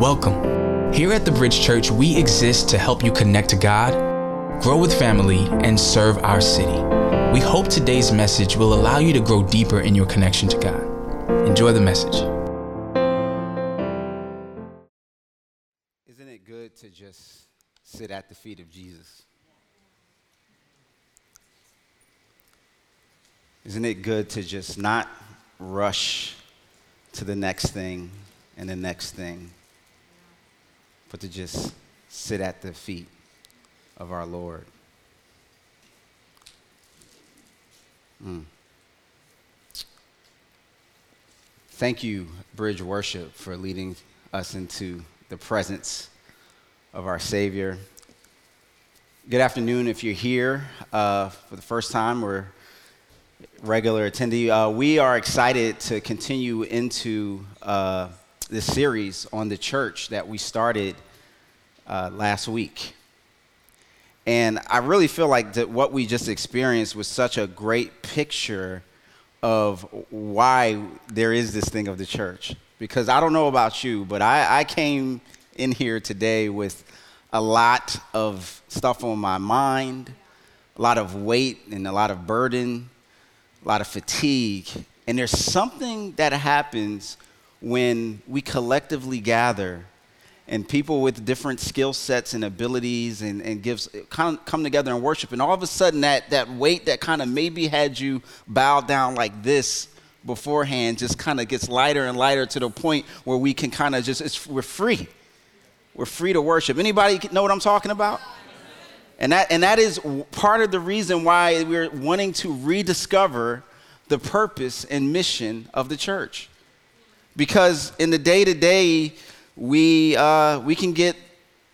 Welcome. Here at the Bridge Church, we exist to help you connect to God, grow with family, and serve our city. We hope today's message will allow you to grow deeper in your connection to God. Enjoy the message. Isn't it good to just sit at the feet of Jesus? Isn't it good to just not rush to the next thing and the next thing, but to just sit at the feet of our Lord? Mm. Thank you, Bridge Worship, for leading us into the presence of our Savior. Good afternoon if you're here uh, for the first time or regular attendee. Uh, we are excited to continue into uh, this series on the church that we started uh, last week. And I really feel like that what we just experienced was such a great picture of why there is this thing of the church. Because I don't know about you, but I, I came in here today with a lot of stuff on my mind, a lot of weight and a lot of burden, a lot of fatigue. And there's something that happens when we collectively gather and people with different skill sets and abilities and, and gives come, come together and worship and all of a sudden that, that weight that kind of maybe had you bow down like this beforehand just kind of gets lighter and lighter to the point where we can kind of just we're free. We're free to worship. Anybody know what i'm talking about? And that, and that is part of the reason why we're wanting to rediscover the purpose and mission of the church because in the day to day we, uh, we can get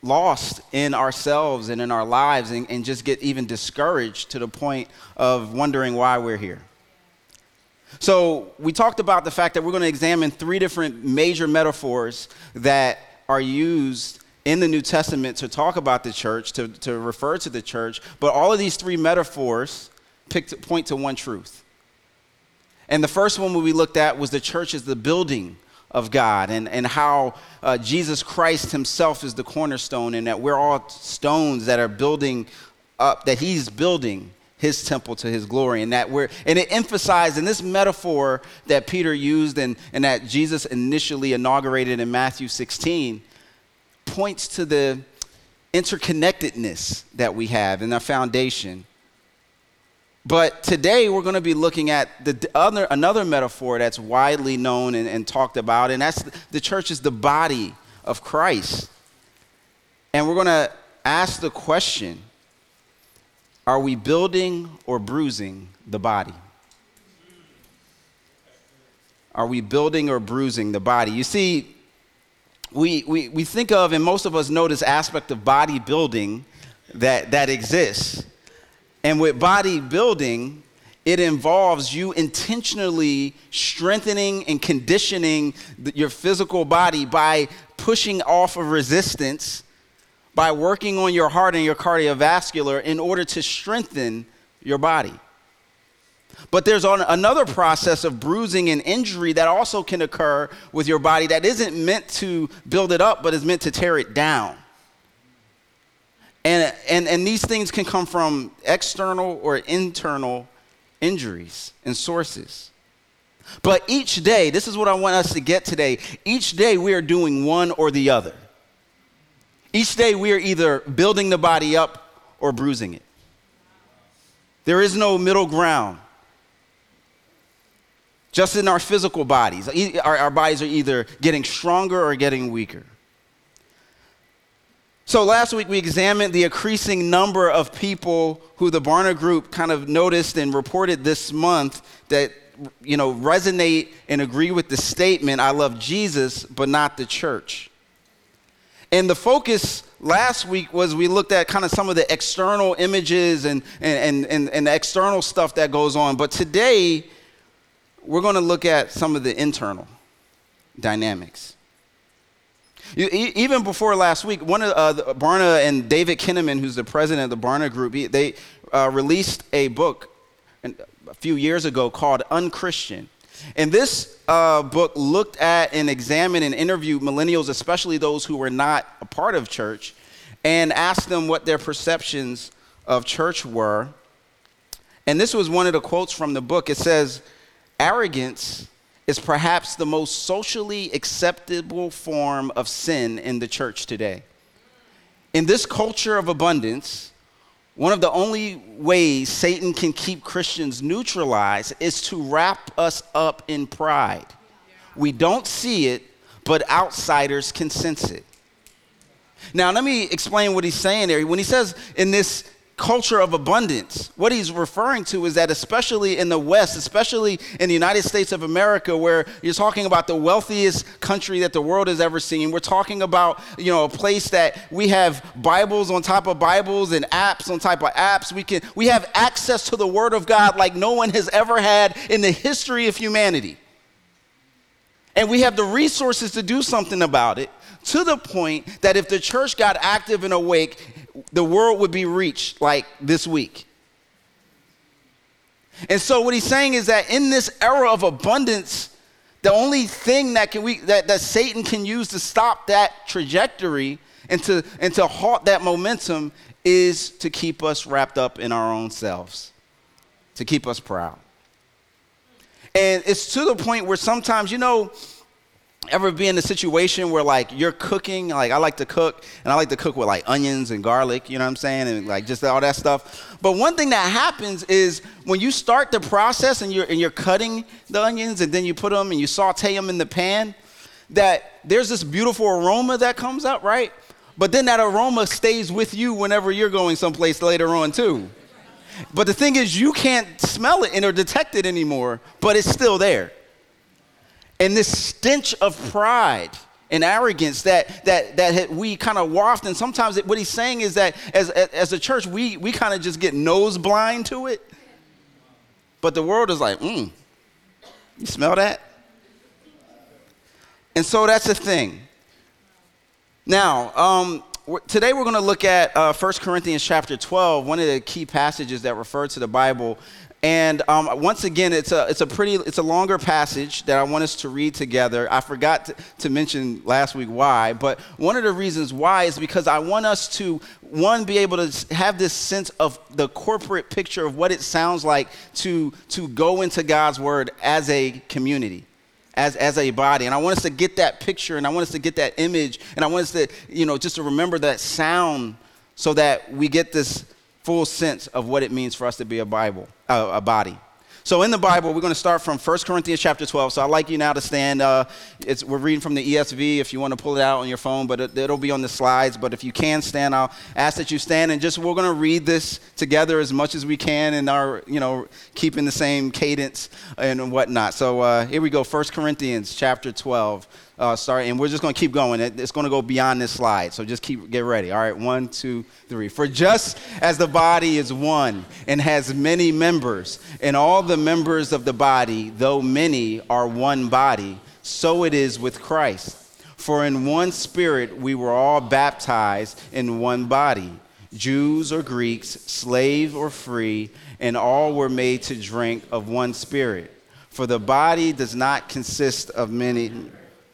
lost in ourselves and in our lives and, and just get even discouraged to the point of wondering why we're here. So, we talked about the fact that we're going to examine three different major metaphors that are used in the New Testament to talk about the church, to, to refer to the church, but all of these three metaphors point to one truth. And the first one we looked at was the church is the building of God and, and how uh, Jesus Christ himself is the cornerstone and that we're all stones that are building up, that he's building his temple to his glory and that we're and it emphasized in this metaphor that peter used and, and that jesus initially inaugurated in matthew 16 points to the interconnectedness that we have in our foundation but today we're going to be looking at the other, another metaphor that's widely known and, and talked about, and that's the, church is the body of Christ. And we're going to ask the question Are we building or bruising the body? Are we building or bruising the body? You see, we, we, we think of, and most of us know this aspect of bodybuilding that, that exists. And with bodybuilding, it involves you intentionally strengthening and conditioning your physical body by pushing off of resistance, by working on your heart and your cardiovascular in order to strengthen your body. But there's another process of bruising and injury that also can occur with your body that isn't meant to build it up, but is meant to tear it down. And, and, and these things can come from external or internal injuries and sources. But each day, this is what I want us to get today. Each day, we are doing one or the other. Each day, we are either building the body up or bruising it. There is no middle ground. Just in our physical bodies, our, our bodies are either getting stronger or getting weaker. So last week we examined the increasing number of people who the Barna Group kind of noticed and reported this month that you know resonate and agree with the statement I love Jesus but not the church. And the focus last week was we looked at kind of some of the external images and, and, and, and the external stuff that goes on. But today, we're going to look at some of the internal dynamics. Even before last week, one of uh, Barna and David Kinnaman, who's the president of the Barna Group, they uh, released a book a few years ago called Unchristian. And this uh, book looked at and examined and interviewed millennials, especially those who were not a part of church, and asked them what their perceptions of church were. And this was one of the quotes from the book. It says, Arrogance is perhaps the most socially acceptable form of sin in the church today. In this culture of abundance, one of the only ways Satan can keep Christians neutralized is to wrap us up in pride. We don't see it, but outsiders can sense it. Now, let me explain what he's saying there. When he says in this culture of abundance. What he's referring to is that, especially in the West, especially in the United States of America, where you're talking about the wealthiest country that the world has ever seen, we're talking about you know a place that we have Bibles on top of Bibles and apps on top of apps. We can we have access to the Word of God like no one has ever had in the history of humanity. And we have the resources to do something about it to the point that if the church got active and awake, the world would be reached like this week. And so what he's saying is that in this era of abundance, the only thing that can we that, that Satan can use to stop that trajectory and to and to halt that momentum is to keep us wrapped up in our own selves, to keep us proud. And it's to the point where sometimes, you know, ever be in a situation where like you're cooking like i like to cook and i like to cook with like onions and garlic you know what i'm saying and like just all that stuff. But one thing that happens is when you start the process and you're and you're cutting the onions and then you put them and you saute them in the pan that there's this beautiful aroma that comes up right? But then that aroma stays with you whenever you're going someplace later on too. But the thing is you can't smell it and or detect it anymore but it's still there and this stench of pride and arrogance that, that, that we kind of waft. And sometimes it, what he's saying is that as, as a church, we, we kind of just get nose blind to it. But the world is like, mm, you smell that? And so that's the thing. Now, um, today we're going to look at uh, 1 Corinthians chapter 12, one of the key passages that refer to the Bible and um, once again, it's a, it's a pretty, it's a longer passage that I want us to read together. I forgot to, to, mention last week why, but one of the reasons why is because I want us to, one, be able to have this sense of the corporate picture of what it sounds like to, to go into God's word as a community. As, as a body. And I want us to get that picture and I want us to get that image and I want us to, you know, just to remember that sound so that we get this full sense of what it means for us to be a Bible, a body. So in the Bible, we're going to start from 1 Corinthians chapter 12. So I'd like you now to stand. Uh, we're reading from the ESV if you want to pull it out on your phone, but it, will be on the slides. But if you can stand, I'll ask that you stand and just we're going to read this together as much as we can in our, you know, keeping the same cadence and whatnot. So uh, here we go 1 Corinthians chapter 12 uh, start, and we're just going to keep going. It's going to go beyond this slide, so just keep get ready. All right, one, two, three. For just as the body is one and has many members, and all the members of the body, though many, are one body, so it is with Christ. For in one spirit we were all baptized in one body, Jews or Greeks, slave or free, and all were made to drink of one spirit. For the body does not consist of many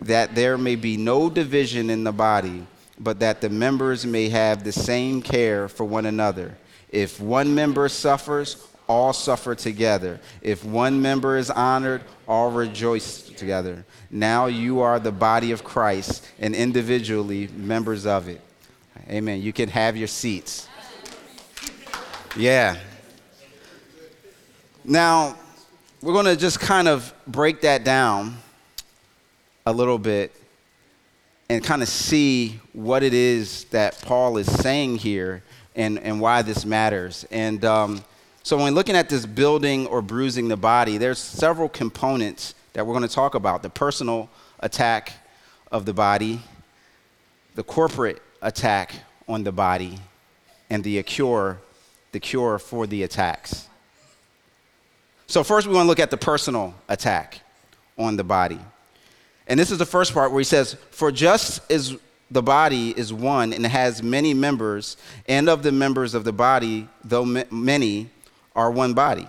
that there may be no division in the body, but that the members may have the same care for one another. If one member suffers, all suffer together. If one member is honored, all rejoice together. Now you are the body of Christ and individually members of it. Amen. You can have your seats. Yeah. Now, we're going to just kind of break that down a little bit and kind of see what it is that Paul is saying here and, and why this matters. And um, so, when looking at this building or bruising the body, there's several components that we're going to talk about the personal attack of the body, the corporate attack on the body, and the cure, the cure for the attacks. So, first, we want to look at the personal attack on the body. And this is the first part where he says, For just as the body is one and has many members, and of the members of the body, though many, are one body.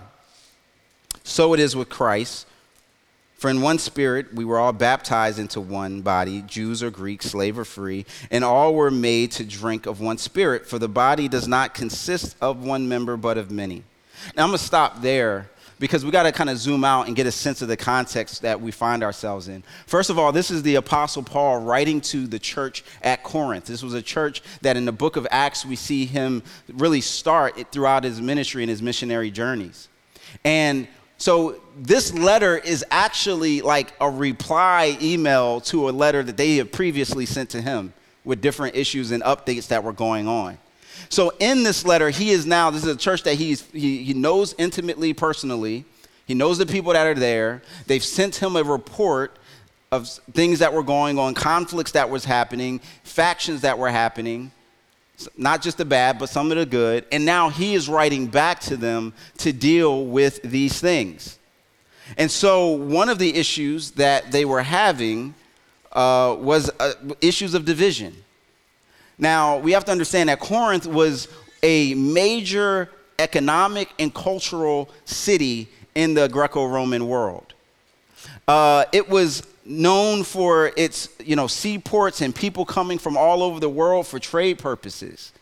So it is with Christ. For in one spirit we were all baptized into one body, Jews or Greeks, slave or free, and all were made to drink of one spirit, for the body does not consist of one member but of many. Now I'm going to stop there because we got to kind of zoom out and get a sense of the context that we find ourselves in. First of all, this is the Apostle Paul writing to the church at Corinth. This was a church that in the book of Acts we see him really start throughout his ministry and his missionary journeys. And so this letter is actually like a reply email to a letter that they had previously sent to him with different issues and updates that were going on. So in this letter, he is now, this is a church that he's, he, he knows intimately personally. He knows the people that are there. They've sent him a report of things that were going on, conflicts that was happening, factions that were happening not just the bad, but some of the good. And now he is writing back to them to deal with these things. And so, one of the issues that they were having uh, was uh, issues of division. Now, we have to understand that Corinth was a major economic and cultural city in the Greco Roman world. Uh, it was known for its you know, seaports and people coming from all over the world for trade purposes.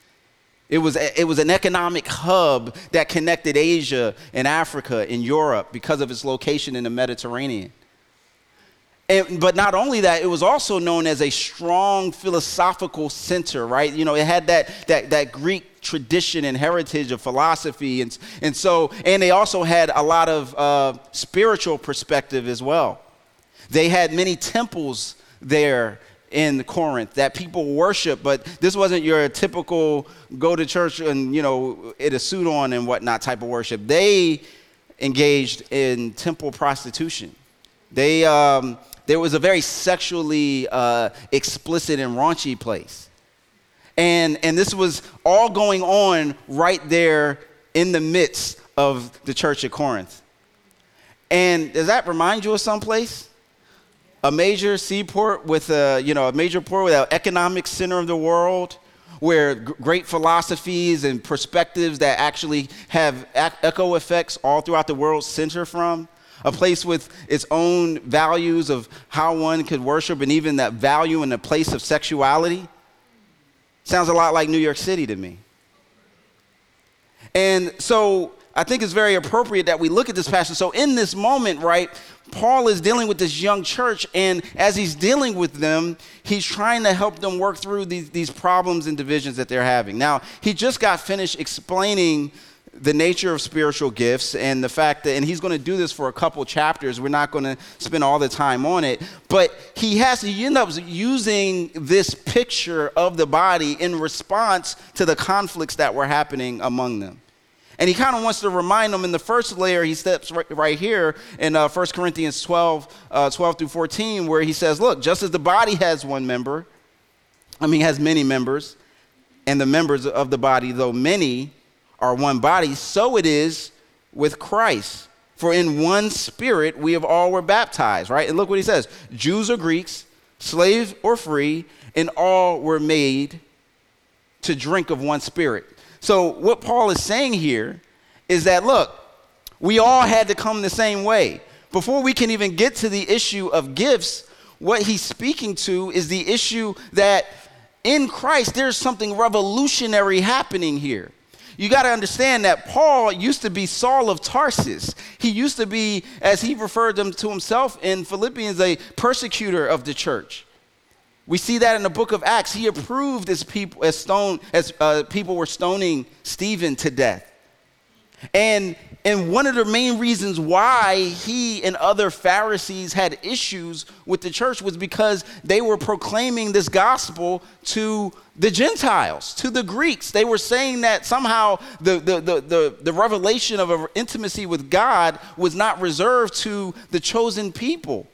It was, it was an economic hub that connected Asia and Africa and Europe because of its location in the Mediterranean. And, but not only that, it was also known as a strong philosophical center, right? You know, it had that, that, that Greek tradition and heritage of philosophy. And, and so, and they also had a lot of uh, spiritual perspective as well. They had many temples there in Corinth that people worship, but this wasn't your typical go to church and, you know, it a suit on and whatnot type of worship. They engaged in temple prostitution. They, um, there was a very sexually uh, explicit and raunchy place. And, and this was all going on right there in the midst of the church at Corinth. And does that remind you of some place? a major seaport with a, you know, a major port with an economic center of the world where great philosophies and perspectives that actually have echo effects all throughout the world center from. A place with its own values of how one could worship and even that value in a place of sexuality. Sounds a lot like New York City to me. And so I think it's very appropriate that we look at this passage. So, in this moment, right, Paul is dealing with this young church, and as he's dealing with them, he's trying to help them work through these, these problems and divisions that they're having. Now, he just got finished explaining the nature of spiritual gifts and the fact that, and he's going to do this for a couple chapters. We're not going to spend all the time on it, but he has, he ends up using this picture of the body in response to the conflicts that were happening among them. And he kind of wants to remind them in the first layer, he steps right, right here in uh, 1 Corinthians 12, uh, 12 through 14, where he says, Look, just as the body has one member, I mean, has many members, and the members of the body, though many, are one body, so it is with Christ. For in one spirit we have all were baptized, right? And look what he says Jews or Greeks, slave or free, and all were made to drink of one spirit. So, what Paul is saying here is that, look, we all had to come the same way. Before we can even get to the issue of gifts, what he's speaking to is the issue that in Christ there's something revolutionary happening here. You got to understand that Paul used to be Saul of Tarsus. He used to be, as he referred them to himself in Philippians, a persecutor of the church. We see that in the book of Acts. He approved as people, as stone, as uh, people were stoning Stephen to death. And, and one of the main reasons why he and other Pharisees had issues with the church was because they were proclaiming this gospel to the Gentiles, to the Greeks. They were saying that somehow the, the, the, the, the revelation of intimacy with God was not reserved to the chosen people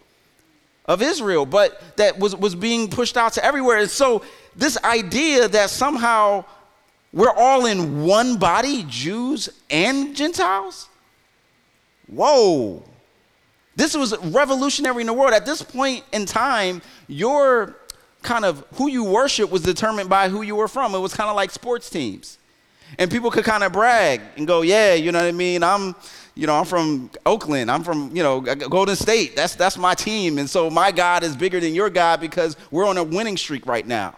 of Israel, but that was, was being pushed out to everywhere. And so, this idea that somehow we're all in one body, Jews and Gentiles? Whoa. This was revolutionary in the world. At this point in time, your kind of who you worship was determined by who you were from. It was kind of like sports teams. And people could kind of brag and go, yeah, you know what I mean? I'm, you know, I'm from Oakland. I'm from, you know, Golden State. That's that's my team. And so my God is bigger than your God because we're on a winning streak right now.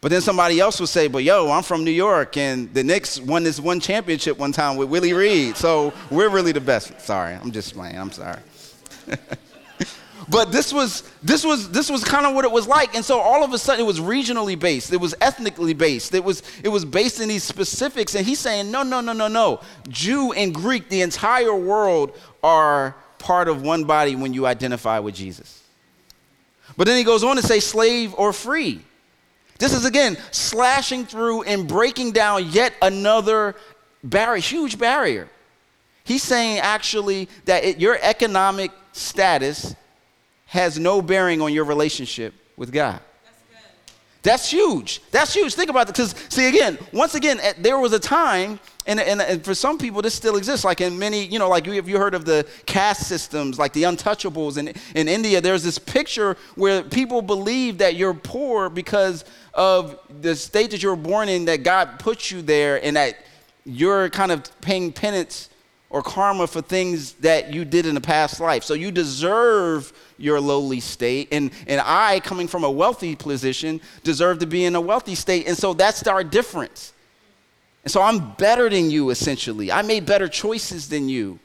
But then somebody else would say, but yo, I'm from New York, and the Knicks won this one championship one time with Willis Reed. So we're really the best. Sorry, I'm just playing. I'm sorry. but this was this was this was kind of what it was like and so all of a sudden it was regionally based it was ethnically based it was it was based in these specifics and he's saying no no no no no jew and greek the entire world are part of one body when you identify with jesus but then he goes on to say slave or free this is again slashing through and breaking down yet another barrier, huge barrier. He's saying actually that it, your economic status has no bearing on your relationship with God. That's huge. That's huge. Think about it. Because, see, again, once again, eh, there was a time, and, and, and, for some people, this still exists. Like in many, you know, like you, have you heard of the caste systems, like the untouchables? In, in India, there's this picture where people believe that you're poor because of the state that you were born in, that God put you there, and that you're kind of paying penance or karma for things that you did in a past life. So you deserve your lowly state. And, and I, coming from a wealthy position, deserve to be in a wealthy state. And so that's our difference. And so I'm better than you, essentially. I made better choices than you.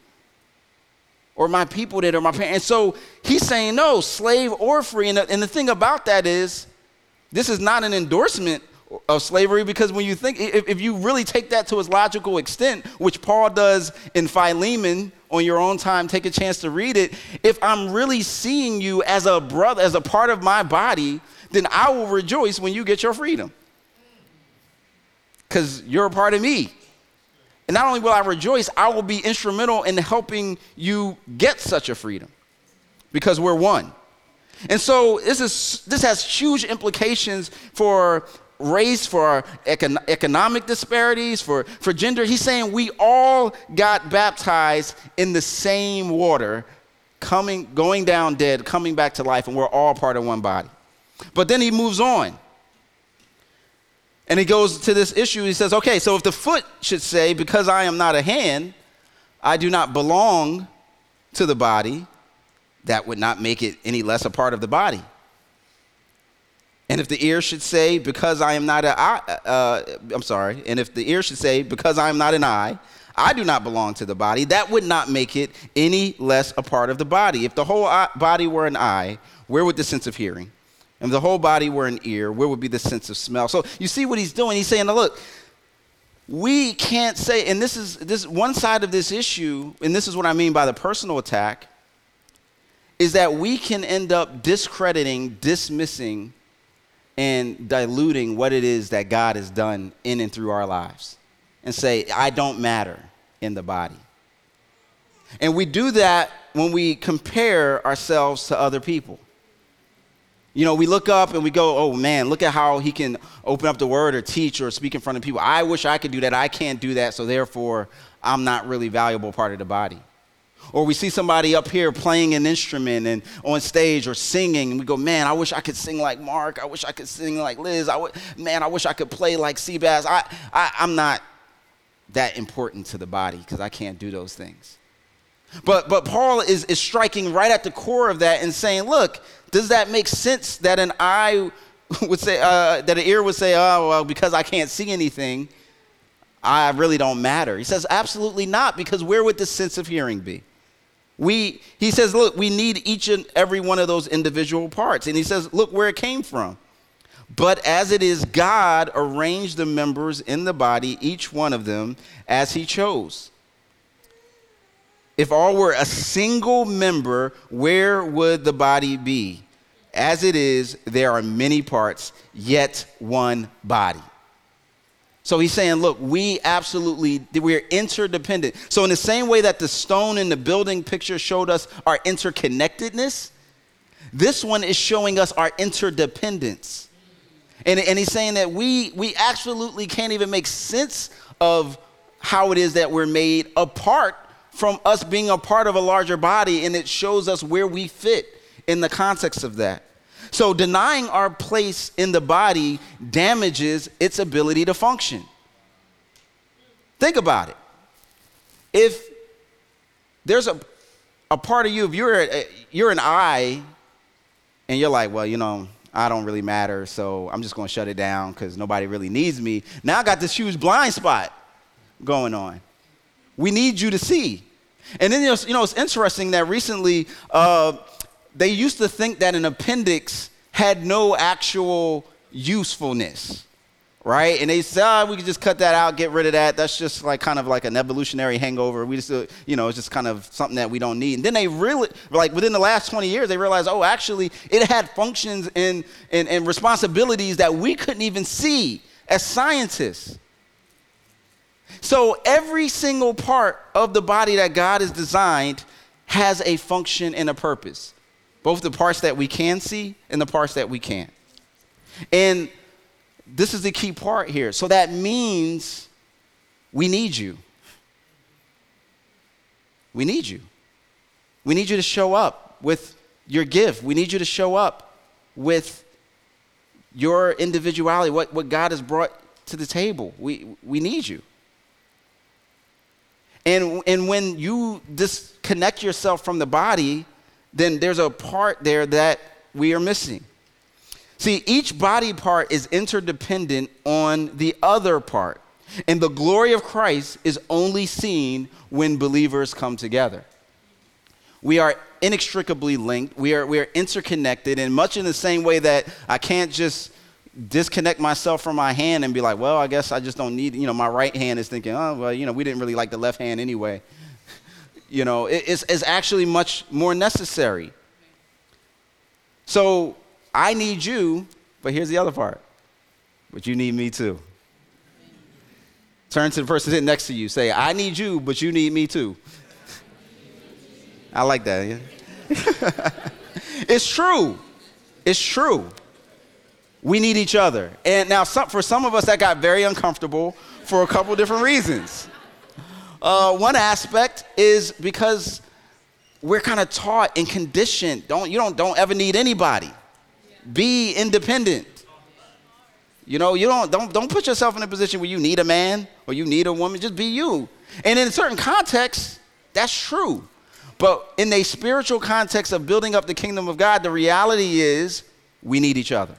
Or my people did, or my parents. And so he's saying, no, slave or free. And the, and the thing about that is, this is not an endorsement of slavery because when you think, if, if, you really take that to its logical extent, which Paul does in Philemon on your own time, take a chance to read it. If I'm really seeing you as a brother, as a part of my body, then I will rejoice when you get your freedom because you're a part of me. And not only will I rejoice, I will be instrumental in helping you get such a freedom because we're one. And so this, is, this has huge implications for race, for econ- economic disparities, for, for gender. He's saying we all got baptized in the same water, coming, going down dead, coming back to life, and we're all part of one body. But then he moves on. And he goes to this issue. He says, okay, so if the foot should say, because I am not a hand, I do not belong to the body, that would not make it any less a part of the body. And if the ear should say, because I am not an eye, uh, I'm sorry, and if the ear should say, because I am not an eye, I do not belong to the body, that would not make it any less a part of the body. If the whole body were an eye, where would the sense of hearing? And if the whole body were an ear, where would be the sense of smell? So you see what he's doing? He's saying, look, we can't say, and this is this one side of this issue, and this is what I mean by the personal attack, is that we can end up discrediting, dismissing and diluting what it is that God has done in and through our lives and say, I don't matter in the body. And we do that when we compare ourselves to other people. You know, we look up and we go, oh man, look at how he can open up the word or teach or speak in front of people. I wish I could do that. I can't do that, so therefore I'm not really valuable part of the body. Or we see somebody up here playing an instrument and on stage or singing, and we go, man, I wish I could sing like Mark. I wish I could sing like Liz. I w- man, I wish I could play like Seabass. I, I, I'm not that important to the body because I can't do those things. But, but Paul is, is striking right at the core of that and saying, look, does that make sense that an eye would say, uh, that an ear would say, oh, well, because I can't see anything, I really don't matter? He says, absolutely not, because where would the sense of hearing be? We, he says, look, we need each and every one of those individual parts. And he says, look where it came from. But as it is, God arranged the members in the body, each one of them, as he chose. If all were a single member, where would the body be? As it is, there are many parts, yet one body. So he's saying, look, we absolutely, we're interdependent. So, in the same way that the stone in the building picture showed us our interconnectedness, this one is showing us our interdependence. And, and he's saying that we, we absolutely can't even make sense of how it is that we're made apart from us being a part of a larger body, and it shows us where we fit in the context of that. So, denying our place in the body damages its ability to function. Think about it. If there's a, a part of you, if you're, a, you're an eye, and you're like, well, you know, I don't really matter, so I'm just gonna shut it down because nobody really needs me. Now I got this huge blind spot going on. We need you to see. And then, you know, it's interesting that recently uh, they used to think that an appendix had no actual usefulness, right? And they said, oh, we could just cut that out, get rid of that. That's just like kind of like an evolutionary hangover. We just, uh, you know, it's just kind of something that we don't need. And then they really, like within the last 20 years, they realized, oh, actually, it had functions and, and, and responsibilities that we couldn't even see as scientists. So every single part of the body that God has designed has a function and a purpose, both the parts that we can see and the parts that we can't. And this is the key part here. So that means we need you. We need you. We need you to show up with your gift. We need you to show up with your individuality, what, what God has brought to the table. We, we need you. And, and when you disconnect yourself from the body, then there's a part there that we are missing. See, each body part is interdependent on the other part. And the glory of Christ is only seen when believers come together. We are inextricably linked, we are, we are interconnected, and much in the same way that I can't just disconnect myself from my hand and be like, well, I guess I just don't need, you know, my right hand is thinking, oh, well, you know, we didn't really like the left hand anyway. You know, it, it's, it's actually much more necessary. So I need you, but here's the other part. But you need me too. Turn to the person sitting next to you. Say, I need you, but you need me too. I like that. Yeah? it's true. It's true. We need each other. And now, some, for some of us, that got very uncomfortable for a couple different reasons. Uh, one aspect is because we're kind of taught and conditioned. Don't you don't don't ever need anybody. Be independent. You know, you don't don't don't put yourself in a position where you need a man or you need a woman. Just be you. And in certain contexts, that's true. But in a spiritual context of building up the kingdom of God, the reality is we need each other.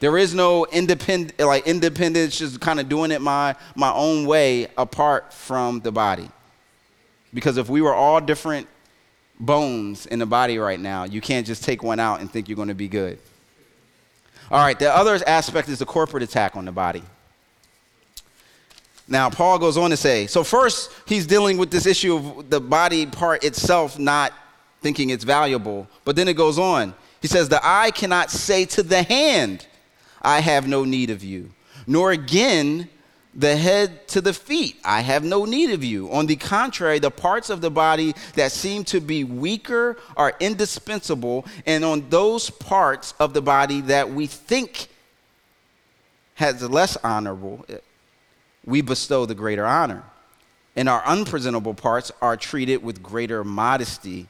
There is no independent, like independence, just kind of doing it my, my own way apart from the body. Because if we were all different bones in the body right now, you can't just take one out and think you're going to be good. All right, the other aspect is the corporate attack on the body. Now, Paul goes on to say, so first, he's dealing with this issue of the body part itself not thinking it's valuable. But then it goes on. He says, the eye cannot say to the hand, I have no need of you. Nor again the head to the feet, I have no need of you. On the contrary, the parts of the body that seem to be weaker are indispensable, and on those parts of the body that we think has less honorable, we bestow the greater honor. and our unpresentable parts are treated with greater modesty,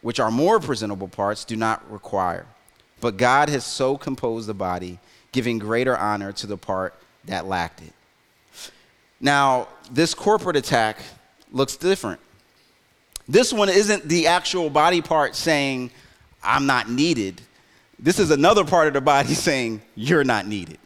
which our more presentable parts do not require. But God has so composed the body, giving greater honor to the part that lacked it. Now, this corporate attack looks different. This one isn't the actual body part saying, I'm not needed. This is another part of the body saying, You're not needed.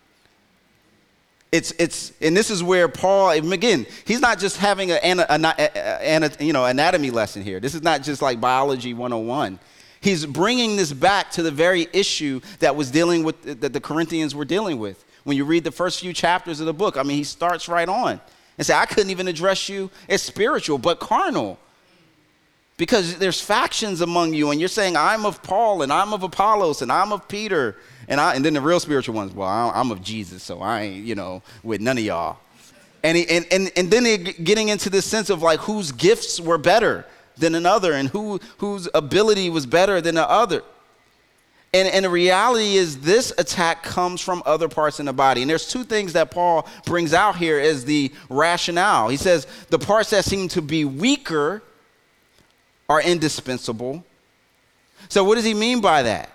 It's, it's, and this is where Paul, again, he's not just having an you know, anatomy lesson here. This is not just like biology 101. He's bringing this back to the very issue that was dealing with, that the Corinthians were dealing with. When you read the first few chapters of the book, I mean, he starts right on and say, I couldn't even address you as spiritual, but carnal. Because there's factions among you, and you're saying, I'm of Paul, and I'm of Apollos, and I'm of Peter, and, I, and then the real spiritual ones, well, I'm of Jesus, so I ain't, you know, with none of y'all. And, he, and, and, and then getting into this sense of like whose gifts were better than another, and who, whose ability was better than the other. And, and the reality is, this attack comes from other parts in the body. And there's two things that Paul brings out here as the rationale. He says the parts that seem to be weaker are indispensable. So, what does he mean by that?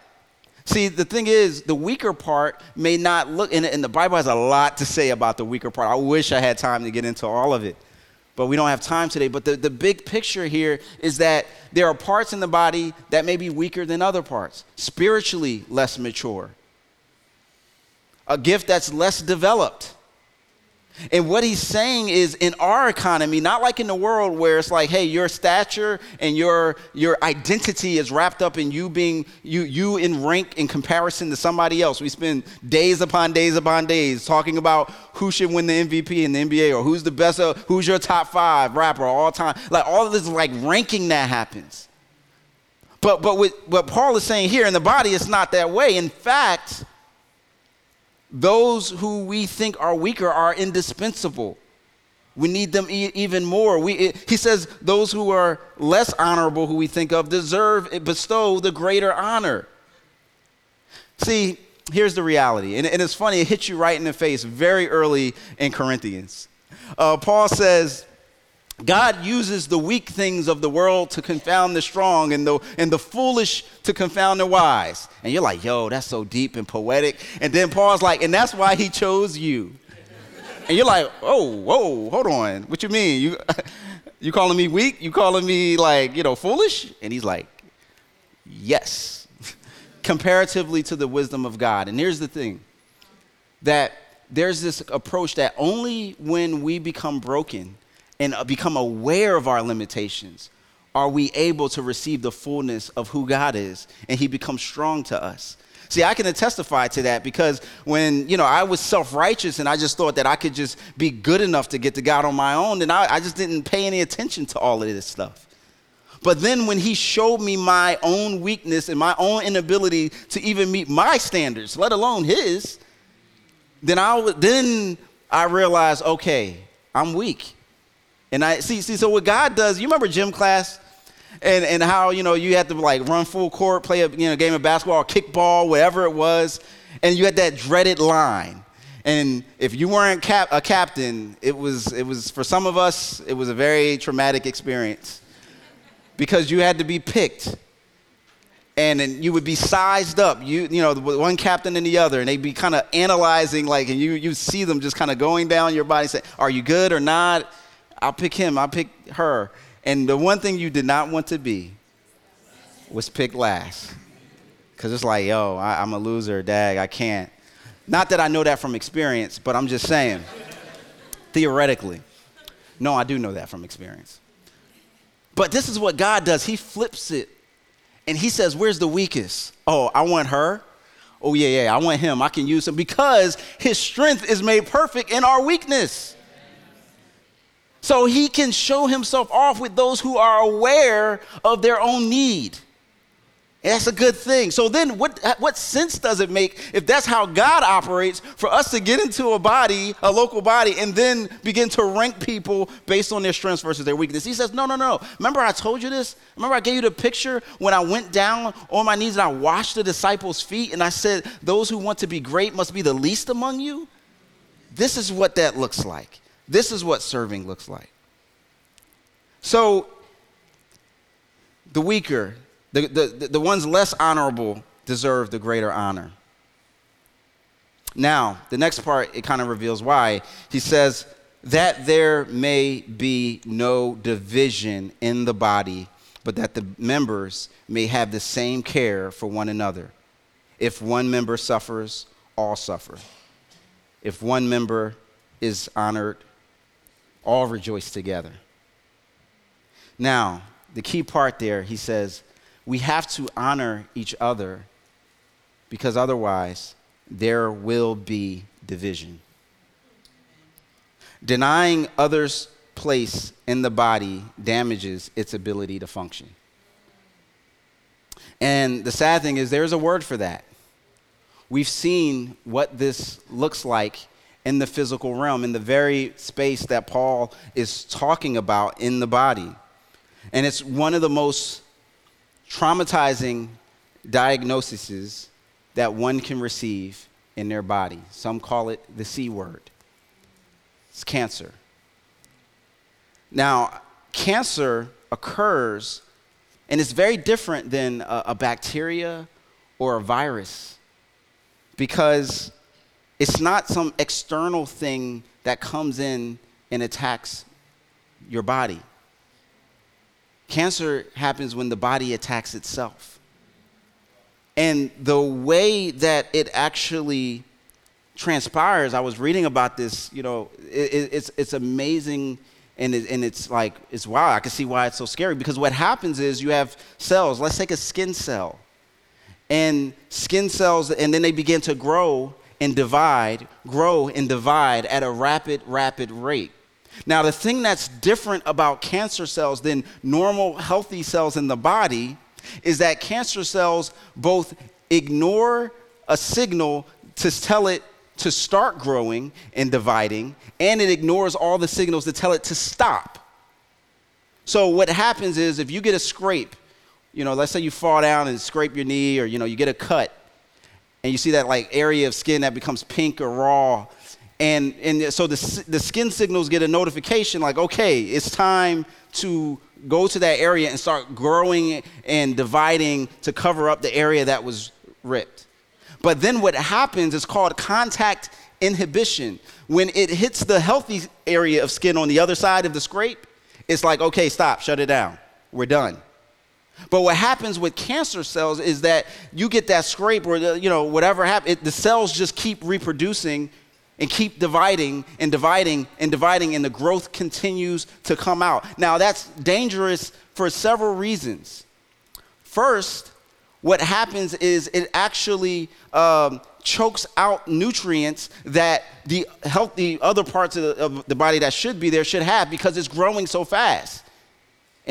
See, the thing is, the weaker part may not look, and, and the Bible has a lot to say about the weaker part. I wish I had time to get into all of it, but we don't have time today. But the, the big picture here is that there are parts in the body that may be weaker than other parts, spiritually less mature, a gift that's less developed and what he's saying is in our economy, not like in the world where it's like, hey, your stature and your your identity is wrapped up in you being you you in rank in comparison to somebody else. We spend days upon days upon days talking about who should win the MVP in the NBA or who's the best uh, who's your top five rapper all time. Like all of this like ranking that happens. But but with what Paul is saying here in the body, it's not that way. In fact, those who we think are weaker are indispensable. We need them e- even more. We, it, he says those who are less honorable, who we think of, deserve, bestow the greater honor. See, here's the reality. And, and, it's funny, it hits you right in the face very early in Corinthians. Uh, Paul says, God uses the weak things of the world to confound the strong and the, and the foolish to confound the wise. And you're like, yo, that's so deep and poetic. And then Paul's like, and that's why he chose you. And you're like, oh, whoa, hold on. What you mean? You, you calling me weak? You calling me like, you know, foolish? And he's like, yes, comparatively to the wisdom of God. And here's the thing that there's this approach that only when we become broken and become aware of our limitations, are we able to receive the fullness of who God is and He becomes strong to us. See, I can testify to that because when, you know, I was self righteous and I just thought that I could just be good enough to get to God on my own, and I, I just didn't pay any attention to all of this stuff. But then when He showed me my own weakness and my own inability to even meet my standards, let alone His, then I, then I realized, okay, I'm weak. And I see, see, so what God does, you remember gym class? And, and how, you know, you had to like run full court, play a you know, game of basketball, kickball, whatever it was, and you had that dreaded line. And if you weren't cap- a captain, it was, it was, for some of us, it was a very traumatic experience because you had to be picked. And then you would be sized up, you, you know, one captain and the other, and they'd be kind of analyzing, like, and you, you see them just kind of going down your body, saying, are you good or not? I'll pick him, I'll pick her. And the one thing you did not want to be was picked last. Because it's like, yo, I, am a loser, dag, I can't. Not that I know that from experience, but I'm just saying, theoretically. No, I do know that from experience. But this is what God does He flips it and He says, Where's the weakest? Oh, I want her. Oh, yeah, yeah, I want him. I can use him because His strength is made perfect in our weakness. So he can show himself off with those who are aware of their own need. And that's a good thing. So then, what, what sense does it make if that's how God operates for us to get into a body, a local body, and then begin to rank people based on their strengths versus their weakness? He says, No, no, no. Remember, I told you this? Remember, I gave you the picture when I went down on my knees and I washed the disciples' feet and I said, Those who want to be great must be the least among you? This is what that looks like. This is what serving looks like. So, the weaker, the, the, the ones less honorable, deserve the greater honor. Now, the next part, it kind of reveals why. He says, that there may be no division in the body, but that the members may have the same care for one another. If one member suffers, all suffer. If one member is honored, all rejoice together. Now, the key part there, he says, we have to honor each other because otherwise there will be division. Denying others' place in the body damages its ability to function. And the sad thing is, there's a word for that. We've seen what this looks like in the physical realm, in the very space that Paul is talking about in the body. And it's one of the most traumatizing diagnoses that one can receive in their body. Some call it the C word. It's cancer. Now, cancer occurs, and it's very different than a, a bacteria or a virus because it's not some external thing that comes in and attacks your body. Cancer happens when the body attacks itself. And the way that it actually transpires, I was reading about this, you know, it, it's, it's amazing and, it, and it's like, it's wow, I can see why it's so scary because what happens is you have cells, let's take a skin cell, and skin cells, and then they begin to grow and divide, grow and divide at a rapid, rapid rate. Now, the thing that's different about cancer cells than normal healthy cells in the body is that cancer cells both ignore a signal to tell it to start growing and dividing, and it ignores all the signals to tell it to stop. So, what happens is if you get a scrape, you know, let's say you fall down and scrape your knee, or you know, you get a cut, and you see that like area of skin that becomes pink or raw, and, and so the, the skin signals get a notification like, okay, it's time to go to that area and start growing and dividing to cover up the area that was ripped. But then what happens is called contact inhibition. When it hits the healthy area of skin on the other side of the scrape, it's like, okay, stop, shut it down. We're done. But what happens with cancer cells is that you get that scrape or the, you know whatever happens, the cells just keep reproducing and keep dividing and dividing and dividing, and the growth continues to come out. Now, that's dangerous for several reasons. First, what happens is it actually um, chokes out nutrients that the healthy other parts of the, of the body that should be there should have because it's growing so fast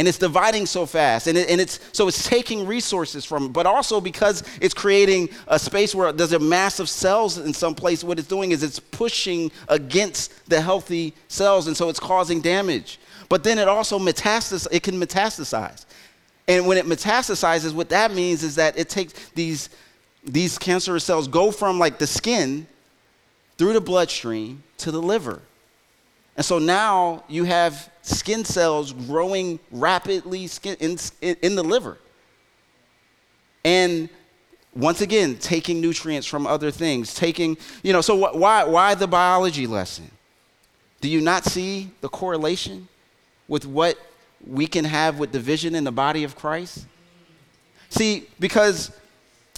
and it's dividing so fast and, it, and it's so it's taking resources from but also because it's creating a space where there's a mass of cells in some place what it's doing is it's pushing against the healthy cells and so it's causing damage. But then it also metastasizes it can metastasize. And when it metastasizes what that means is that it takes these these cancerous cells go from like the skin through the bloodstream to the liver and so now you have skin cells growing rapidly in, in the liver. And once again, taking nutrients from other things, taking, you know, so why, why the biology lesson? Do you not see the correlation with what we can have with division in the body of Christ? See, because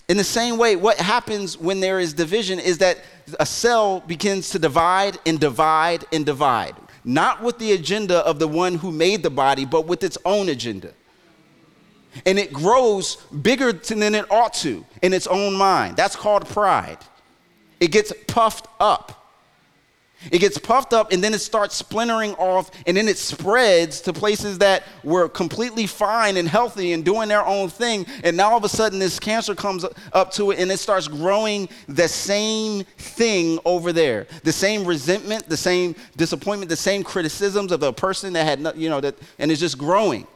in the same way, what happens when there is division is that a cell begins to divide and divide and divide not with the agenda of the one who made the body, but with its own agenda. And it grows bigger than it ought to in its own mind. That's called pride. It gets puffed up. It gets puffed up and then it starts splintering off and then it spreads to places that were completely fine and healthy and doing their own thing. And now all of a sudden this cancer comes up to it and it starts growing the same thing over there. The same resentment, the same disappointment, the same criticisms of the person that had, you know, that, and it's just growing.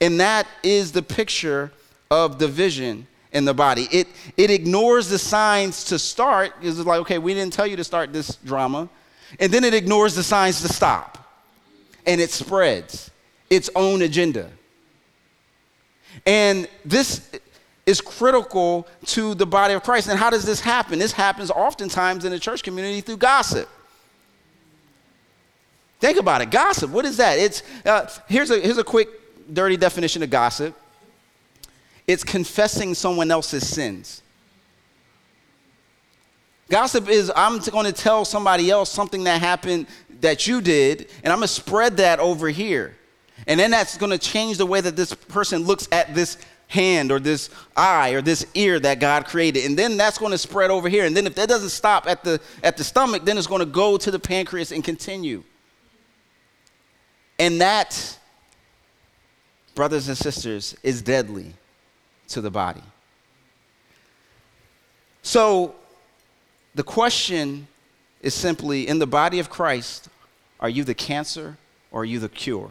And that is the picture of division in the body. It, it ignores the signs to start. It's like, okay, we didn't tell you to start this drama. And then it ignores the signs to stop. And it spreads. its own agenda. And this is critical to the body of Christ. And how does this happen? This happens oftentimes in the church community through gossip. Think about it. Gossip. What is that? It's uh, here's a here's a quick dirty definition of gossip. It's confessing someone else's sins. Gossip is I'm going to tell somebody else something that happened that you did, and I'm going to spread that over here. And then that's going to change the way that this person looks at this hand or this eye or this ear that God created. And then that's going to spread over here. And then if that doesn't stop at the at the stomach, then it's going to go to the pancreas and continue. And that brothers and sisters is deadly to the body. So the question is simply in the body of Christ, are you the cancer or are you the cure?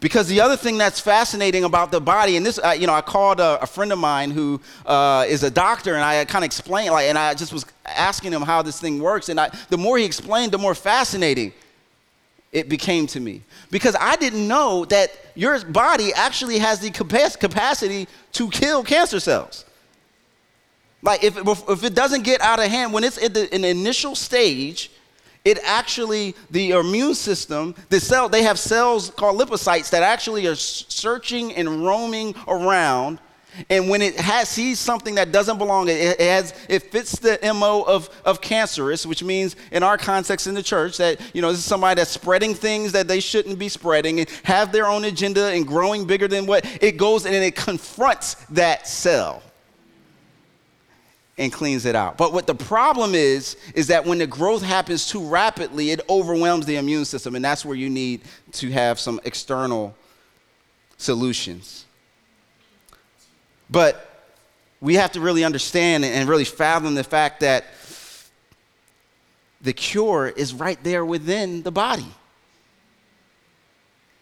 Because the other thing that's fascinating about the body, and this, uh, you know, I called a, a friend of mine who uh, is a doctor, and I kind of explained, like, and I just was asking him how this thing works, and I, the more he explained, the more fascinating it became to me. Because I didn't know that your body actually has the capacity to kill cancer cells. Like, if, if it doesn't get out of hand, when it's in the, in initial stage, it actually, the immune system, the cell, they have cells called lymphocytes that actually are searching and roaming around. And when it has, sees something that doesn't belong, it, it, has, it fits the MO of, of cancerous, which means in our context in the church that, you know, this is somebody that's spreading things that they shouldn't be spreading and have their own agenda and growing bigger than what it goes and it confronts that cell and cleans it out. But what the problem is, is that when the growth happens too rapidly, it overwhelms the immune system, and that's where you need to have some external solutions. But we have to really understand and really fathom the fact that the cure is right there within the body.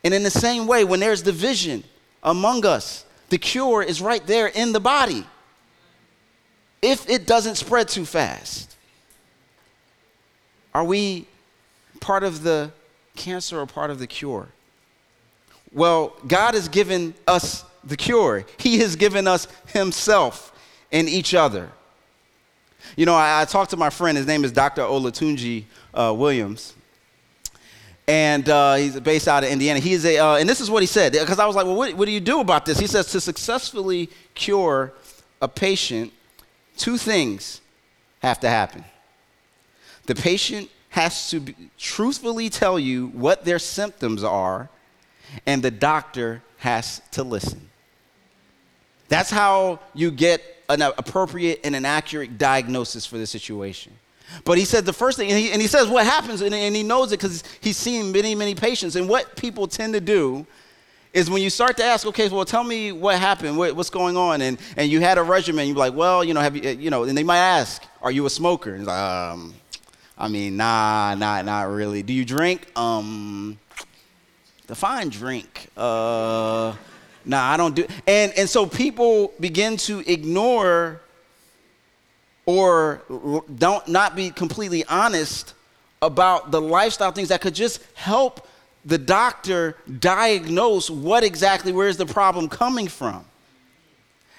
And in the same way, when there's division among us, the cure is right there in the body if it doesn't spread too fast? Are we part of the cancer or part of the cure? Well, God has given us the cure, He has given us Himself and each other. You know, I, I talked to my friend, his name is Dr. Olatunji uh, Williams. And uh, he's based out of Indiana. He's a, uh, and this is what he said, because I was like, well, what, what do you do about this? He says, to successfully cure a patient, two things have to happen. The patient has to be, truthfully tell you what their symptoms are, and the doctor has to listen. That's how you get an appropriate and an accurate diagnosis for the situation. But he said the first thing, and he, and he says what happens, and, and he knows it because he's seen many, many patients. And what people tend to do is when you start to ask, okay, well, tell me what happened, what, what's going on, and, and you had a regimen, you're like, well, you know, have you, you know, and they might ask, are you a smoker? And like, um, I mean, nah, not, not really. Do you drink? Um, define drink. Uh, nah, I don't do. And and so people begin to ignore or don't not be completely honest about the lifestyle things that could just help the doctor diagnose what exactly where is the problem coming from.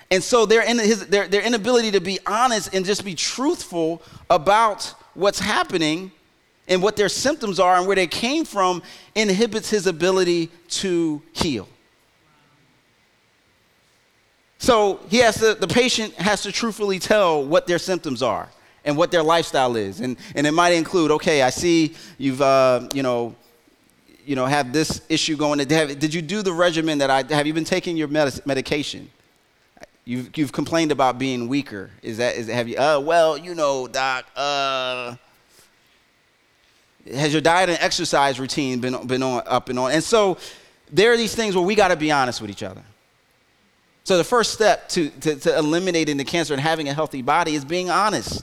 And so their, in his, their, their inability to be honest and just be truthful about what's happening and what their symptoms are and where they came from inhibits his ability to heal. So he has to, the patient has to truthfully tell what their symptoms are and what their lifestyle is. And, and it might include, okay, I see you've, uh, you know, you know, have this issue going. Did you do the regimen that I have you been taking your med- medication? You've, you've complained about being weaker. Is that is have you? Uh, well, you know, doc. Uh, has your diet and exercise routine been been on up and on? And so there are these things where we got to be honest with each other. So the first step to, to, to eliminating the cancer and having a healthy body is being honest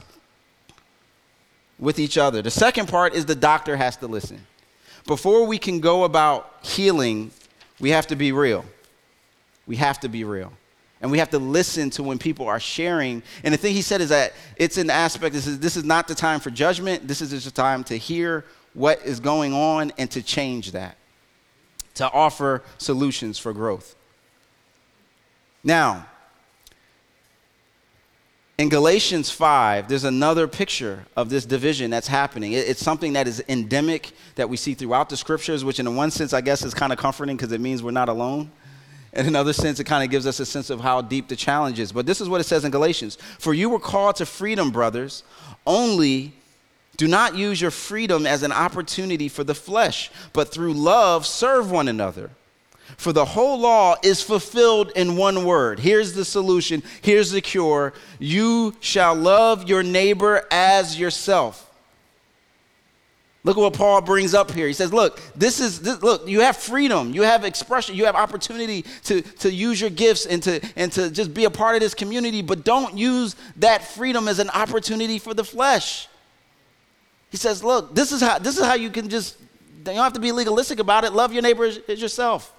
with each other. The second part is the doctor has to listen before we can go about healing, we have to be real. We have to be real. And we have to listen to when people are sharing. And the thing he said is that it's an aspect, this is, this is not the time for judgment. This is just a time to hear what is going on and to change that. to offer solutions for growth. Now, in Galatians 5, there's another picture of this division that's happening. It's something that is endemic that we see throughout the scriptures, which, in one sense, I guess is kind of comforting because it means we're not alone. In another sense, it kind of gives us a sense of how deep the challenge is. But this is what it says in Galatians For you were called to freedom, brothers, only do not use your freedom as an opportunity for the flesh, but through love serve one another. For the whole law is fulfilled in one word. Here's the solution. Here's the cure. You shall love your neighbor as yourself. Look at what Paul brings up here. He says, Look, this is, this, look, you have freedom, you have expression, you have opportunity to, to use your gifts and to, and to just be a part of this community, but don't use that freedom as an opportunity for the flesh. He says, Look, this is how, this is how you can just, you don't have to be legalistic about it. Love your neighbor as, as yourself.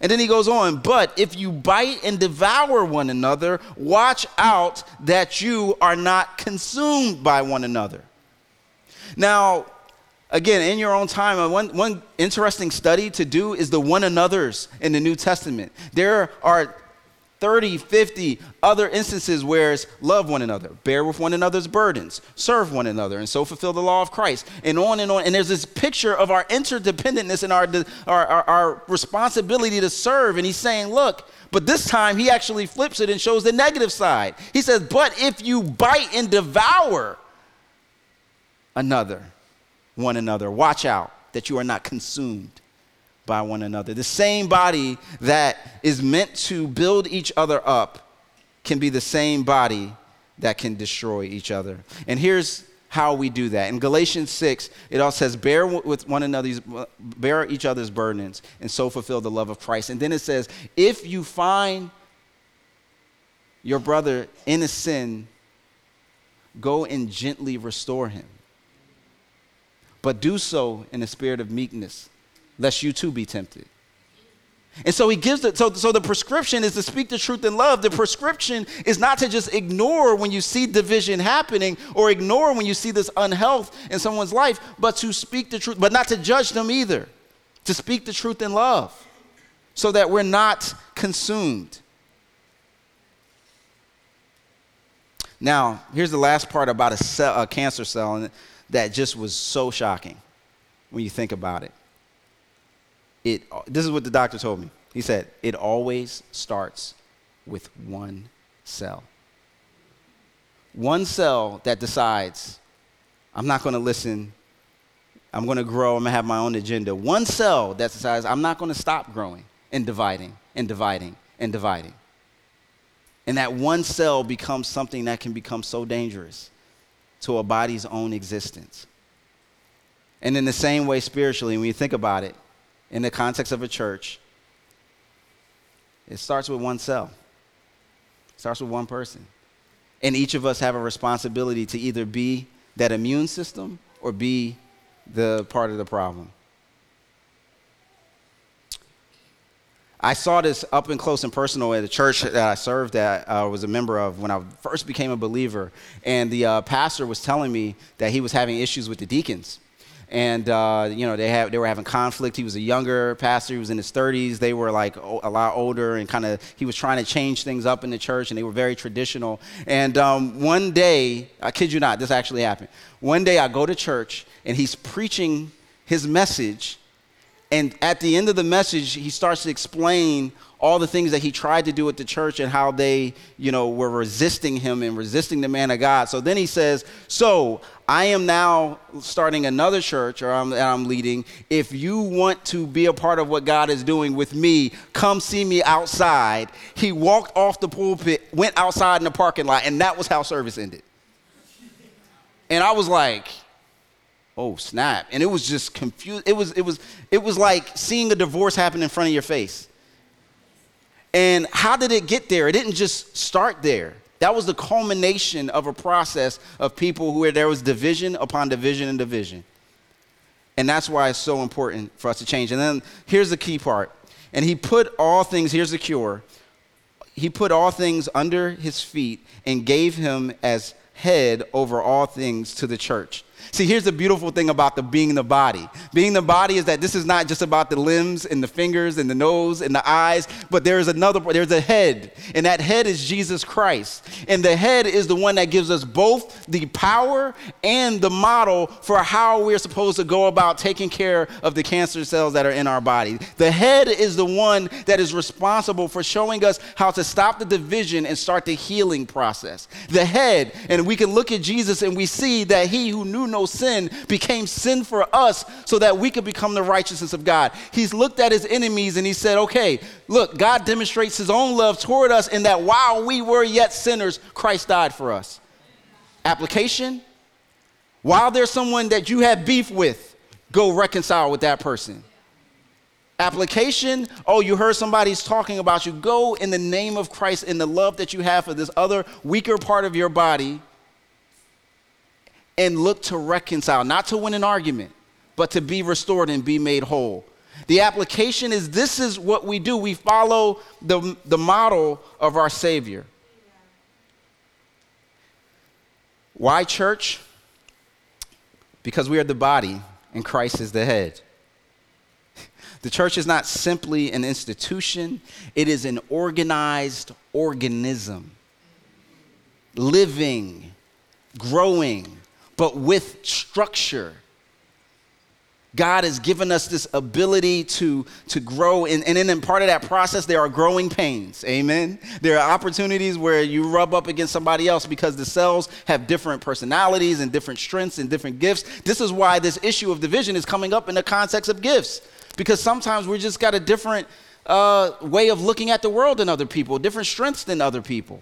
And then he goes on, but if you bite and devour one another, watch out that you are not consumed by one another. Now, again, in your own time, uh, one, one interesting study to do is the one another's in the New Testament. There are 30, 50 other instances where it's love one another, bear with one another's burdens, serve one another, and so fulfill the law of Christ, and on and on. And there's this picture of our interdependence and our, our, our, our responsibility to serve. And he's saying, look, but this time he actually flips it and shows the negative side. He says, but if you bite and devour another, one another, watch out that you are not consumed by one another. The same body that is meant to build each other up can be the same body that can destroy each other. And here's how we do that. In Galatians 6, it all says, bear with one another's, bear each other's burdens, and so fulfill the love of Christ. And then it says, if you find your brother in a sin, go and gently restore him. But do so in a spirit of meekness lest you too be tempted. And so he gives it, so, so the prescription is to speak the truth in love. The prescription is not to just ignore when you see division happening or ignore when you see this unhealth in someone's life, but to speak the truth, but not to judge them either. To speak the truth in love so that we're not consumed. Now, here's the last part about a, cell, a cancer cell that just was so shocking when you think about it it, this is what the doctor told me. He said, it always starts with one cell. One cell that decides, I'm not going to listen, I'm going to grow, I'm going to have my own agenda. One cell that decides, I'm not going to stop growing and dividing and dividing and dividing. And that one cell becomes something that can become so dangerous to a body's own existence. And in the same way, spiritually, when you think about it, in the context of a church, it starts with one cell. It starts with one person. And each of us have a responsibility to either be that immune system or be the part of the problem. I saw this up and close and personal at the church that I served at, uh, was a member of when I first became a believer. And the uh, pastor was telling me that he was having issues with the deacons and uh, you know they have they were having conflict. He was a younger pastor; he was in his 30s. They were like a lot older, and kind of he was trying to change things up in the church, and they were very traditional. And um, one day, I kid you not, this actually happened. One day, I go to church, and he's preaching his message, and at the end of the message, he starts to explain all the things that he tried to do at the church and how they, you know, were resisting him and resisting the man of God. So then he says, "So I am now starting another church, or I'm, I'm leading. If you want to be a part of what God is doing with me, come see me outside." He walked off the pulpit, went outside in the parking lot, and that was how service ended. And I was like, oh snap and it was just confused it was it was it was like seeing a divorce happen in front of your face and how did it get there? It didn't just start there. That was the culmination of a process of people where there was division upon division and division. And that's why it's so important for us to change. And then here's the key part. And he put all things, here's the cure. He put all things under his feet and gave him as head over all things to the church. See, here's the beautiful thing about the being the body. Being the body is that this is not just about the limbs and the fingers and the nose and the eyes, but there is another, there's a head, and that head is Jesus Christ. And the head is the one that gives us both the power and the model for how we're supposed to go about taking care of the cancer cells that are in our body. The head is the one that is responsible for showing us how to stop the division and start the healing process. The head, and we can look at Jesus and we see that he who knew no sin became sin for us so that we could become the righteousness of God. He's looked at his enemies and he said, okay, look, God demonstrates his own love toward us in that while we were yet sinners, Christ died for us. Application while there's someone that you have beef with, go reconcile with that person. Application, oh, you heard somebody's talking about you. Go in the name of Christ in the love that you have for this other weaker part of your body and look to reconcile, not to win an argument, but to be restored and be made whole. The application is this is what we do. We follow the, the model of our Savior. Why church? Because we are the body and Christ is the head. The church is not simply an institution, it is an organized organism, living, growing, but with structure. God has given us this ability to, to grow, and, and in part of that process, there are growing pains. Amen. There are opportunities where you rub up against somebody else because the cells have different personalities and different strengths and different gifts. This is why this issue of division is coming up in the context of gifts, because sometimes we've just got a different uh, way of looking at the world than other people, different strengths than other people.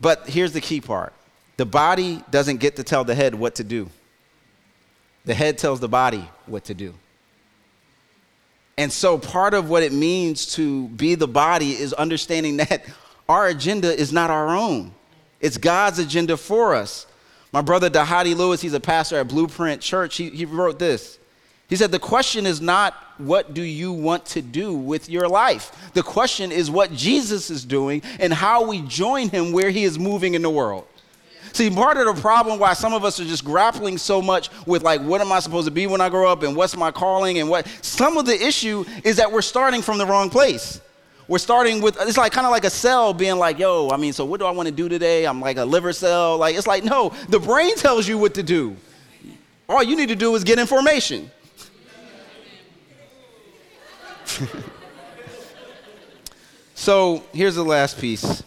But here's the key part the body doesn't get to tell the head what to do, the head tells the body what to do. And so, part of what it means to be the body is understanding that our agenda is not our own, it's God's agenda for us. My brother Dhati Lewis, he's a pastor at Blueprint Church, he, he wrote this. He said, The question is not what do you want to do with your life? The question is what Jesus is doing and how we join him where he is moving in the world. See, part of the problem why some of us are just grappling so much with like, what am I supposed to be when I grow up and what's my calling and what, some of the issue is that we're starting from the wrong place. We're starting with, it's like kind of like a cell being like, yo, I mean, so what do I want to do today? I'm like a liver cell. Like, it's like, no, the brain tells you what to do. All you need to do is get information. so here's the last piece.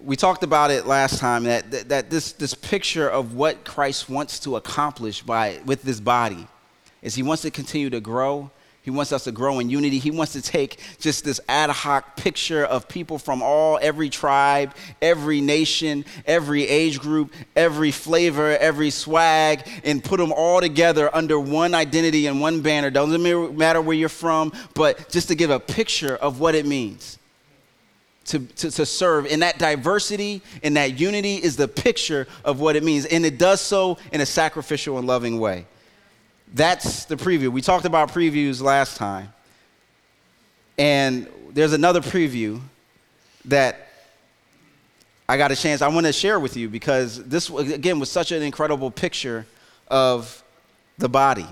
We talked about it last time that, that, that, this, this picture of what Christ wants to accomplish by, with this body is he wants to continue to grow he wants us to grow in unity. He wants to take just this ad hoc picture of people from all, every tribe, every nation, every age group, every flavor, every swag, and put them all together under one identity and one banner. Doesn't matter where you're from, but just to give a picture of what it means. To, to, to, serve. And that diversity and that unity is the picture of what it means. And it does so in a sacrificial and loving way. That's the preview. We talked about previews last time. And there's another preview that I got a chance, I want to share with you because this, again, was such an incredible picture of the body.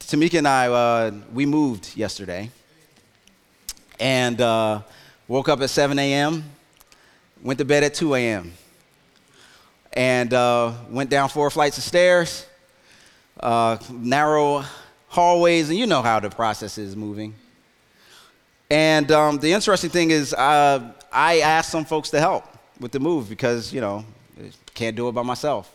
Tamika and I, uh, we moved yesterday and uh, woke up at 7 a.m., went to bed at 2 a.m and uh, went down four flights of stairs, uh, narrow hallways, and you know how the process is moving. And um, the interesting thing is, uh, I asked some folks to help with the move because, you know, can't do it by myself.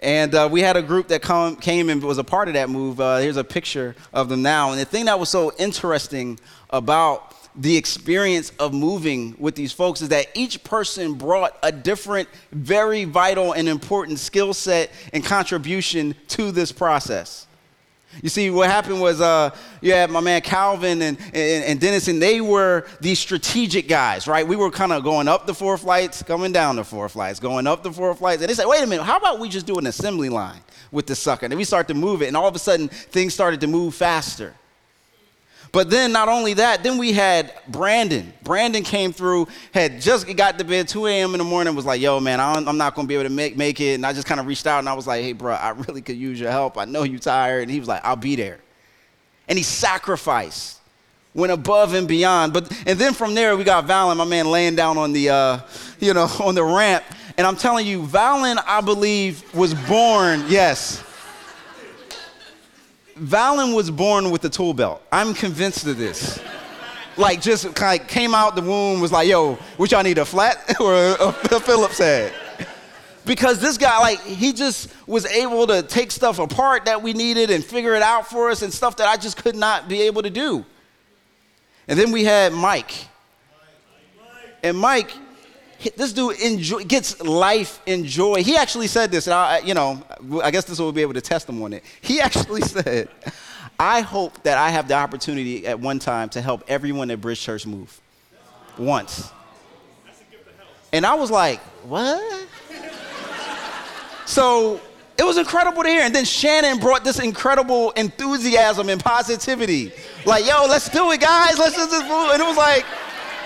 And uh, we had a group that come, came and was a part of that move. Uh, here's a picture of them now. And the thing that was so interesting about the experience of moving with these folks is that each person brought a different, very vital and important skill set and contribution to this process. You see, what happened was, uh, you had my man Calvin and, and, and Dennis, and they were these strategic guys, right? We were kind of going up the four flights, coming down the four flights, going up the four flights. And they said, wait a minute, how about we just do an assembly line with the sucker? And we start to move it, and all of a sudden, things started to move faster. But then, not only that, then we had Brandon. Brandon came through, had just got to bed 2 a.m. in the morning, was like, yo, man, I'm not going to be able to make, make it. And I just kind of reached out and I was like, hey, bro, I really could use your help. I know you're tired. And he was like, I'll be there. And he sacrificed, went above and beyond. But And then from there, we got Valen, my man, laying down on the, uh, you know, on the ramp. And I'm telling you, Valen, I believe, was born, yes Valen was born with a tool belt. I'm convinced of this. Like, just like came out the womb, was like, yo, which y'all need, a flat or a, a Phillips head? Because this guy, like, he just was able to take stuff apart that we needed and figure it out for us and stuff that I just could not be able to do. And then we had Mike. And Mike, this dude enjoy, gets life in joy. He actually said this, and I, you know, I guess this will be able to test him on it. He actually said, I hope that I have the opportunity at one time to help everyone at Bridge Church move. Once. And I was like, what? so it was incredible to hear. And then Shannon brought this incredible enthusiasm and positivity. Like, yo, let's do it, guys. Let's just move. And it was like,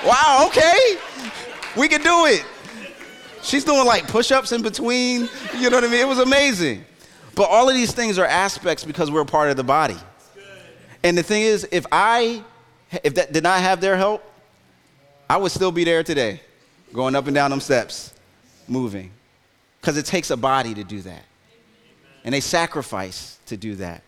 wow, okay. We can do it. She's doing like push ups in between. You know what I mean? It was amazing. But all of these things are aspects because we're part of the body. And the thing is, if I if that did not have their help, I would still be there today, going up and down them steps, moving. Because it takes a body to do that. And they sacrifice to do that.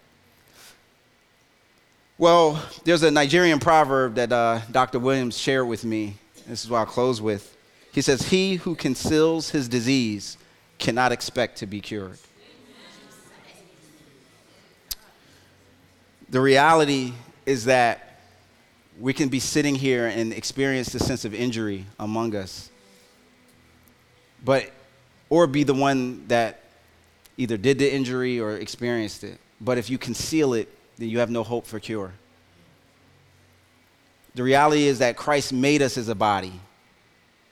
Well, there's a Nigerian proverb that uh, Dr. Williams shared with me. This is what I'll close with. He says, He who conceals his disease cannot expect to be cured. The reality is that we can be sitting here and experience the sense of injury among us, but or be the one that either did the injury or experienced it. But if you conceal it, then you have no hope for cure. The reality is that Christ made us as a body.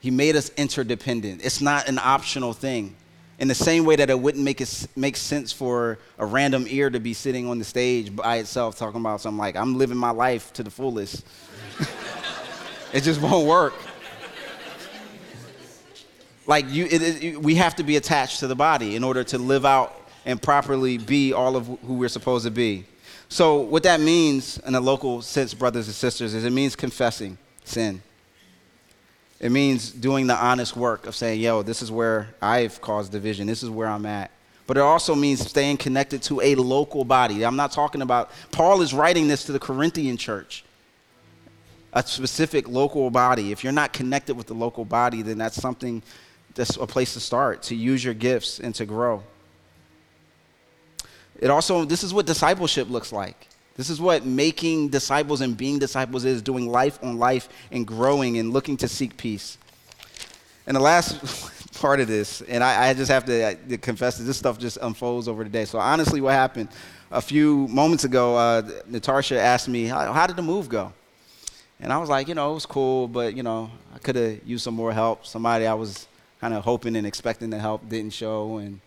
He made us interdependent. It's not an optional thing. In the same way that it wouldn't make, it, make sense for a random ear to be sitting on the stage by itself talking about something like, I'm living my life to the fullest. it just won't work. Like, you, it, it, we have to be attached to the body in order to live out and properly be all of who we're supposed to be. So, what that means in a local sense, brothers and sisters, is it means confessing sin. It means doing the honest work of saying, yo, this is where I've caused division. This is where I'm at. But it also means staying connected to a local body. I'm not talking about, Paul is writing this to the Corinthian church, a specific local body. If you're not connected with the local body, then that's something, that's a place to start, to use your gifts and to grow. It also, this is what discipleship looks like. This is what making disciples and being disciples is doing life on life and growing and looking to seek peace. And the last part of this, and I, I just have to, confess that this stuff just unfolds over the day. So, honestly, what happened a few moments ago, uh, Natasha asked me, how, how did the move go? And I was like, you know, it was cool, but, you know, I could have used some more help. Somebody I was kind of hoping and expecting to help didn't show. And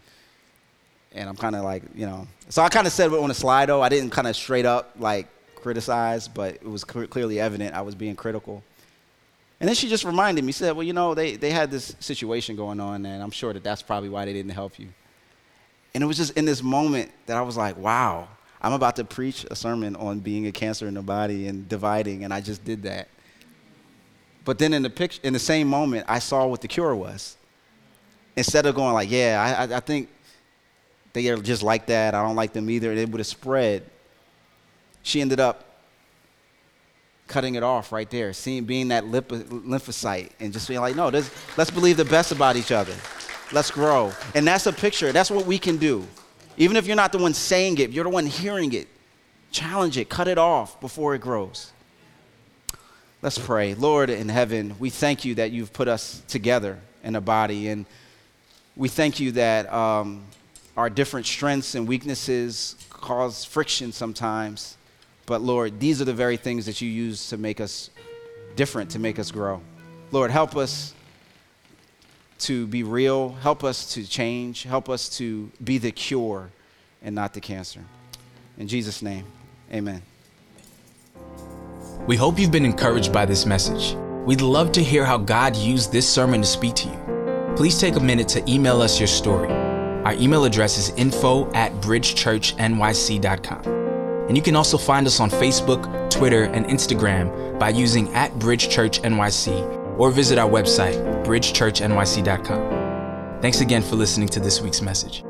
and I'm kind of like, you know. So I kind of said it on a Slido. I didn't kind of straight up like criticize, but it was cl- clearly evident I was being critical. And then she just reminded me, said, well, you know, they, they had this situation going on, and I'm sure that that's probably why they didn't help you. And it was just in this moment that I was like, wow, I'm about to preach a sermon on being a cancer in the body and dividing, and I just did that. But then in the picture, in the same moment, I saw what the cure was. Instead of going like, yeah, I, I think they are just like that. I don't like them either. It would have spread. She ended up cutting it off right there, seeing being that lymphocyte and just being like, no, let's believe the best about each other. Let's grow. And that's a picture. That's what we can do. Even if you're not the one saying it, you're the one hearing it. Challenge it, cut it off before it grows. Let's pray. Lord in heaven, we thank you that you've put us together in a body. And we thank you that um, our different strengths and weaknesses cause friction sometimes. But Lord, these are the very things that you use to make us different, to make us grow. Lord, help us to be real. Help us to change. Help us to be the cure and not the cancer. In Jesus' name, amen. We hope you've been encouraged by this message. We'd love to hear how God used this sermon to speak to you. Please take a minute to email us your story. Our email address is info at bridgechurchnyc.com. And you can also find us on Facebook, Twitter, and Instagram by using at bridgechurchnyc or visit our website, bridgechurchnyc.com. Thanks again for listening to this week's message.